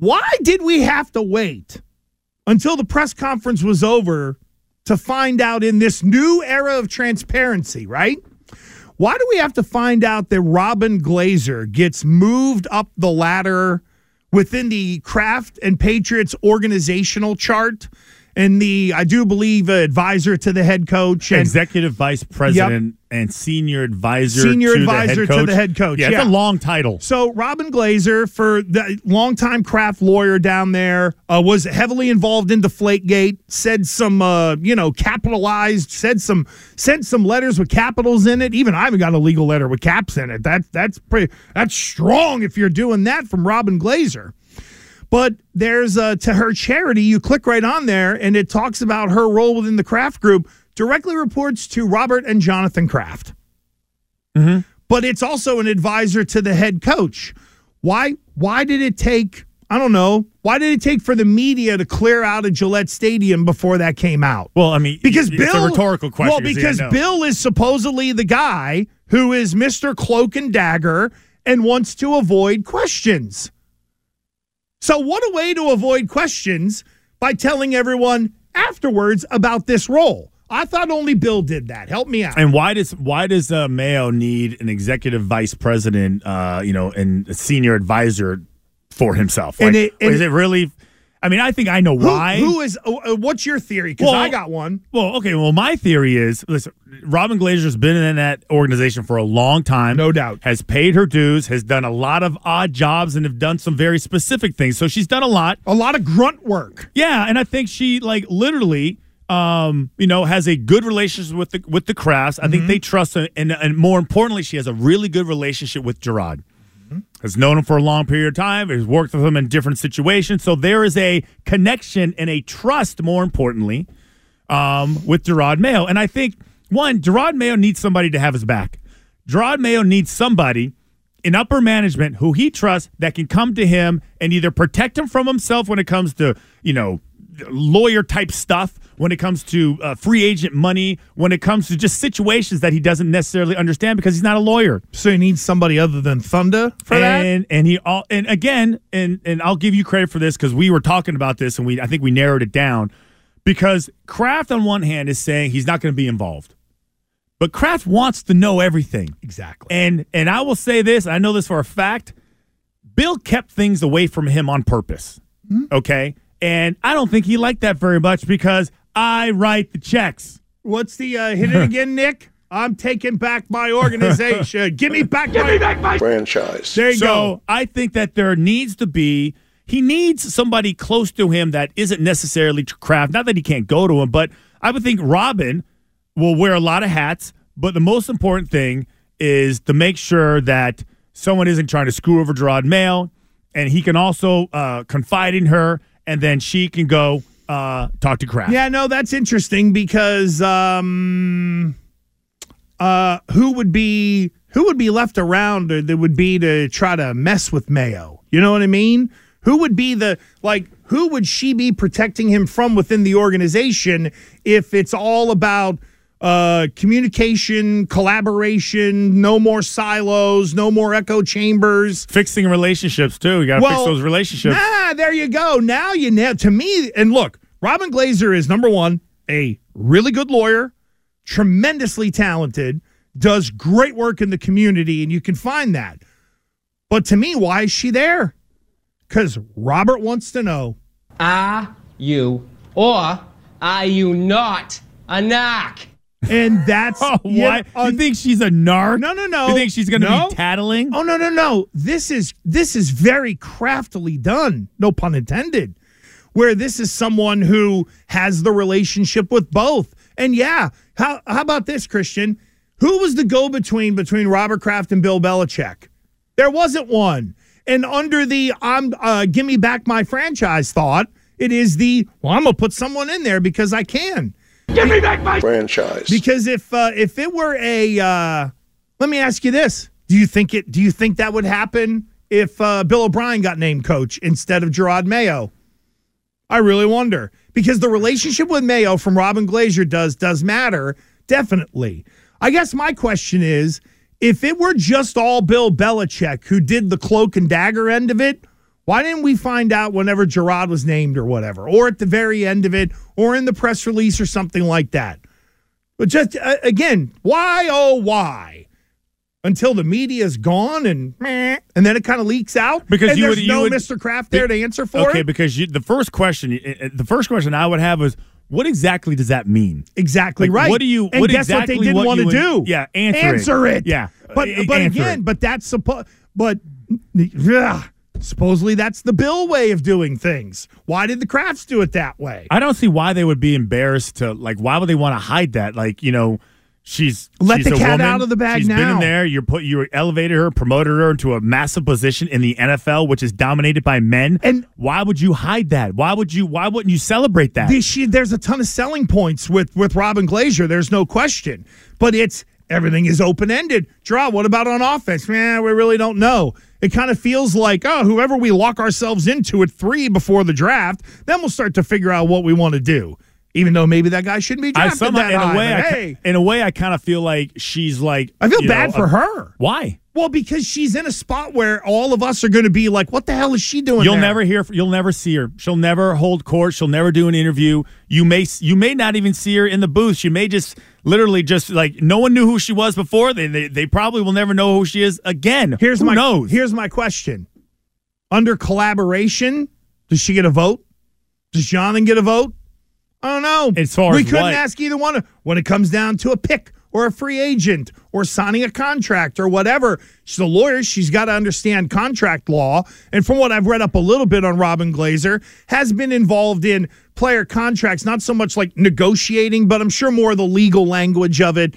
Why did we have to wait until the press conference was over to find out in this new era of transparency, right? Why do we have to find out that Robyn Glaser gets moved up the ladder within the Kraft and Patriots organizational chart? And the I do believe uh, advisor to the head coach, and, executive vice president, yep. and senior advisor, senior to advisor the to the head coach. Yeah, yeah, it's a long title. So Robyn Glaser, for the longtime Kraft lawyer down there, uh, was heavily involved in Deflategate. Said some, uh, you know, capitalized. Said some, sent some letters with capitals in it. Even I haven't got a legal letter with caps in it. That that's pretty. That's strong if you're doing that from Robyn Glaser. But there's a, to her charity, you click right on there and it talks about her role within the Kraft group, directly reports to Robert and Jonathan Kraft. Mm-hmm. But it's also an advisor to the head coach. Why why did it take, I don't know, why did it take for the media to clear out of Gillette Stadium before that came out? Well, I mean, because it's Bill, a rhetorical question. Well, because Bill is supposedly the guy who is Mr. Cloak and Dagger and wants to avoid questions. So, what a way to avoid questions by telling everyone afterwards about this role. I thought only Bill did that. Help me out. And why does why does uh, Mayo need an executive vice president, uh, you know, and a senior advisor for himself? Like, and it, and is it really? I mean, I think I know why. Who, who is? Uh, what's your theory? Because Well- I got one. Well, okay. Well, my theory is listen, Robyn Glaser's been in that organization for a long time. No doubt. Has paid her dues, has done a lot of odd jobs, and have done some very specific things. So she's done a lot. A lot of grunt work. Yeah, and I think she like literally, um, you know, has a good relationship with the with the Krafts. I think they trust her, and and more importantly, she has a really good relationship with Jerod. Has known him for a long period of time. Has worked with him in different situations. So there is a connection and a trust. More importantly, um, with Jerod Mayo, and I think one, Jerod Mayo needs somebody to have his back. Jerod Mayo needs somebody in upper management who he trusts that can come to him and either protect him from himself when it comes to you know lawyer type stuff when it comes to uh, free agent money when it comes to just situations that he doesn't necessarily understand because he's not a lawyer So he needs somebody other than Thunder for that. and and he all and again and and I'll give you credit for this because we were talking about this and we I think we narrowed it down because Kraft on one hand is saying he's not going to be involved, but Kraft wants to know everything. Exactly. And and I will say this, I know this for a fact. Bill kept things away from him on purpose. Okay? And I don't think he liked that very much because I write the checks. What's the uh, hit it again, Nick? I'm taking back my organization. Give me back Give my, me back my franchise. There you so go. I think that there needs to be he needs somebody close to him that isn't necessarily Kraft. Not that he can't go to him, but I would think Robyn will wear a lot of hats. But the most important thing is to make sure that someone isn't trying to screw over Jerod Mayo, and he can also uh, confide in her, and then she can go uh, talk to Kraft. Yeah, no, that's interesting because um, uh, who would be who would be left around that would be to try to mess with Mayo? You know what I mean? Who would be the like? Who would she be protecting him from within the organization if it's all about uh, communication, collaboration, no more silos, no more echo chambers? Fixing relationships too. You got to fix those relationships. Ah, there you go. Now you nail to me. And look, Robyn Glaser is number one, a really good lawyer, tremendously talented, does great work in the community, and you can find that. But to me, why is she there? Because Robert wants to know Are you or are you not a narc? And that's Oh, yeah, why? you think she's a narc? No, no, no. You think she's going to No. be tattling? Oh no, no, no. This is this is very craftily done. No pun intended. Where this is someone who has the relationship with both. And yeah, how how about this, Christian? Who was the go between between Robert Kraft and Bill Belichick? There wasn't one. And under the I'm uh, give me back my franchise thought, it is the well, I'm gonna put someone in there because I can. Franchise. Because if uh, if it were a, uh, let me ask you this: Do you think it? Do you think that would happen if uh, Bill O'Brien got named coach instead of Jerod Mayo? I really wonder because the relationship with Mayo from Robyn Glaser does does matter definitely. I guess my question is, if it were just all Bill Belichick who did the cloak and dagger end of it, why didn't we find out whenever Jerod was named or whatever, or at the very end of it, or in the press release or something like that? But just uh, again, why oh why? Until the media's gone and meh, and then it kind of leaks out Because and you there's would- you no would- Mr. Kraft there to answer for okay, it. because you, the first question, uh, the first question I would have is, what exactly does that mean? Exactly Like, right. what do you- And what guess what they didn't want to do? yeah, answer it. it. Yeah, but uh, but again, it. but that's supposed. But ugh, supposedly that's the Bill way of doing things. Why did the Krafts do it that way? I don't see why they would be embarrassed to like. Why would they want to hide that? Like you know, she's Let she's the a cat woman. out of the bag She's been now. in there. You're put you elevated her, promoted her into a massive position in the NFL, which is dominated by men. And- why would you hide that? Why would you? Why wouldn't you celebrate that? This, she, there's a ton of selling points with with Robyn Glaser. There's no question, but it's everything is open ended. Draw. What about on offense? Man, we really don't know. It kind of feels like oh, whoever we lock ourselves into at three before the draft, then we'll start to figure out what we want to do. Even though maybe that guy shouldn't be I drafted somehow, that in high. a way, but I, hey, in a way, I kind of feel like she's like. I feel bad know, for a- her. Why? Well, because she's in a spot where all of us are going to be like, "What the hell is she doing?" You'll there? never hear. You'll never see her. She'll never hold court. She'll never do an interview. You may. You may not even see her in the booth. She may just literally just like no one knew who she was before. They they, they probably will never know who she is again. Here's who my knows. Here's my question: Under collaboration, does she get a vote? Does Jonathan get a vote? I don't know. As far we as couldn't what? ask either one. When it comes down to a pick or a free agent or signing a contract or whatever, she's a lawyer. She's got to understand contract law. And from what I've read up a little bit on Robyn Glaser, has been involved in player contracts, not so much like negotiating, but I'm sure more the legal language of it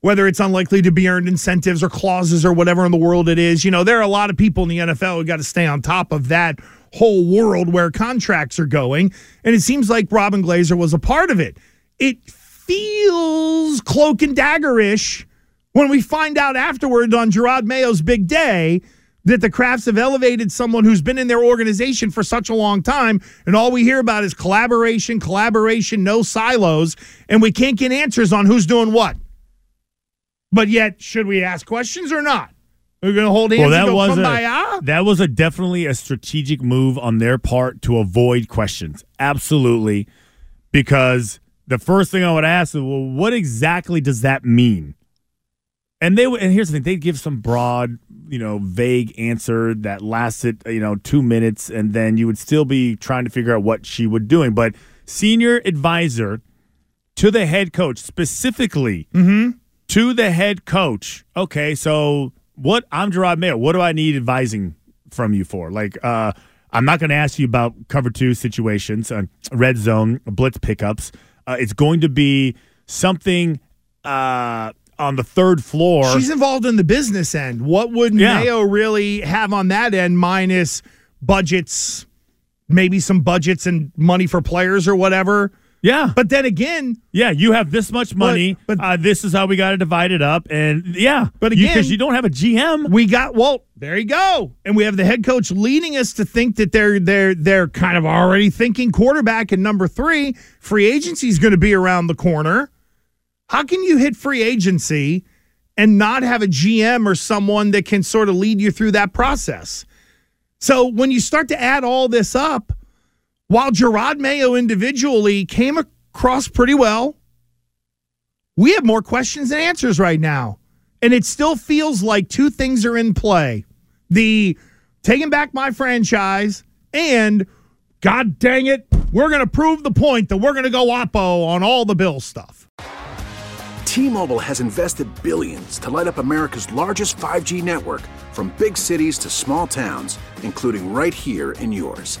whether it's unlikely to be earned incentives or clauses or whatever in the world it is. You know, there are a lot of people in the NFL who got to stay on top of that whole world where contracts are going. And it seems like Robyn Glaser was a part of it. It feels cloak and dagger ish when we find out afterward on Jerod Mayo's big day that the Krafts have elevated someone who's been in their organization for such a long time, and all we hear about is collaboration, collaboration, no silos, and we can't get answers on who's doing what. But yet, should we ask questions or not? We're going to hold hands well, that was a that was a definitely a strategic move on their part to avoid questions. Absolutely, because the first thing I would ask is, well, what exactly does that mean? And they would, and here's the thing: they'd give some broad, you know, vague answer that lasted, you know, two minutes, and then you would still be trying to figure out what she would doing. But senior advisor to the head coach, specifically mm-hmm. to the head coach. Okay, so what? I'm Jerod Mayo. What do I need advising from you for? Like, uh, I'm not going to ask you about cover two situations, uh, red zone, blitz pickups. Uh, it's going to be something uh, on the third floor. She's involved in the business end. What would Yeah. Mayo really have on that end minus budgets, maybe some budgets and money for players or whatever? Yeah, But then again, yeah, you have this much money. but- uh, this is how we got to divide it up, and yeah, But because again- you, don't have a GM. we got Walt. there you go. And we have the head coach leading us to think that they're they're they're kind of already thinking quarterback and number three. Free agency is going to be around the corner. How can you hit free agency and not have a GM or someone that can sort of lead you through that process? So when you start to add all this up, while Jerod Mayo individually came across pretty well, we have more questions than answers right now. And it still feels like two things are in play. The taking back my franchise And God dang it, we're going to prove the point that we're going to go Oppo on all the Bill stuff. T-Mobile has invested billions to light up America's largest 5G network from big cities to small towns, including right here in yours.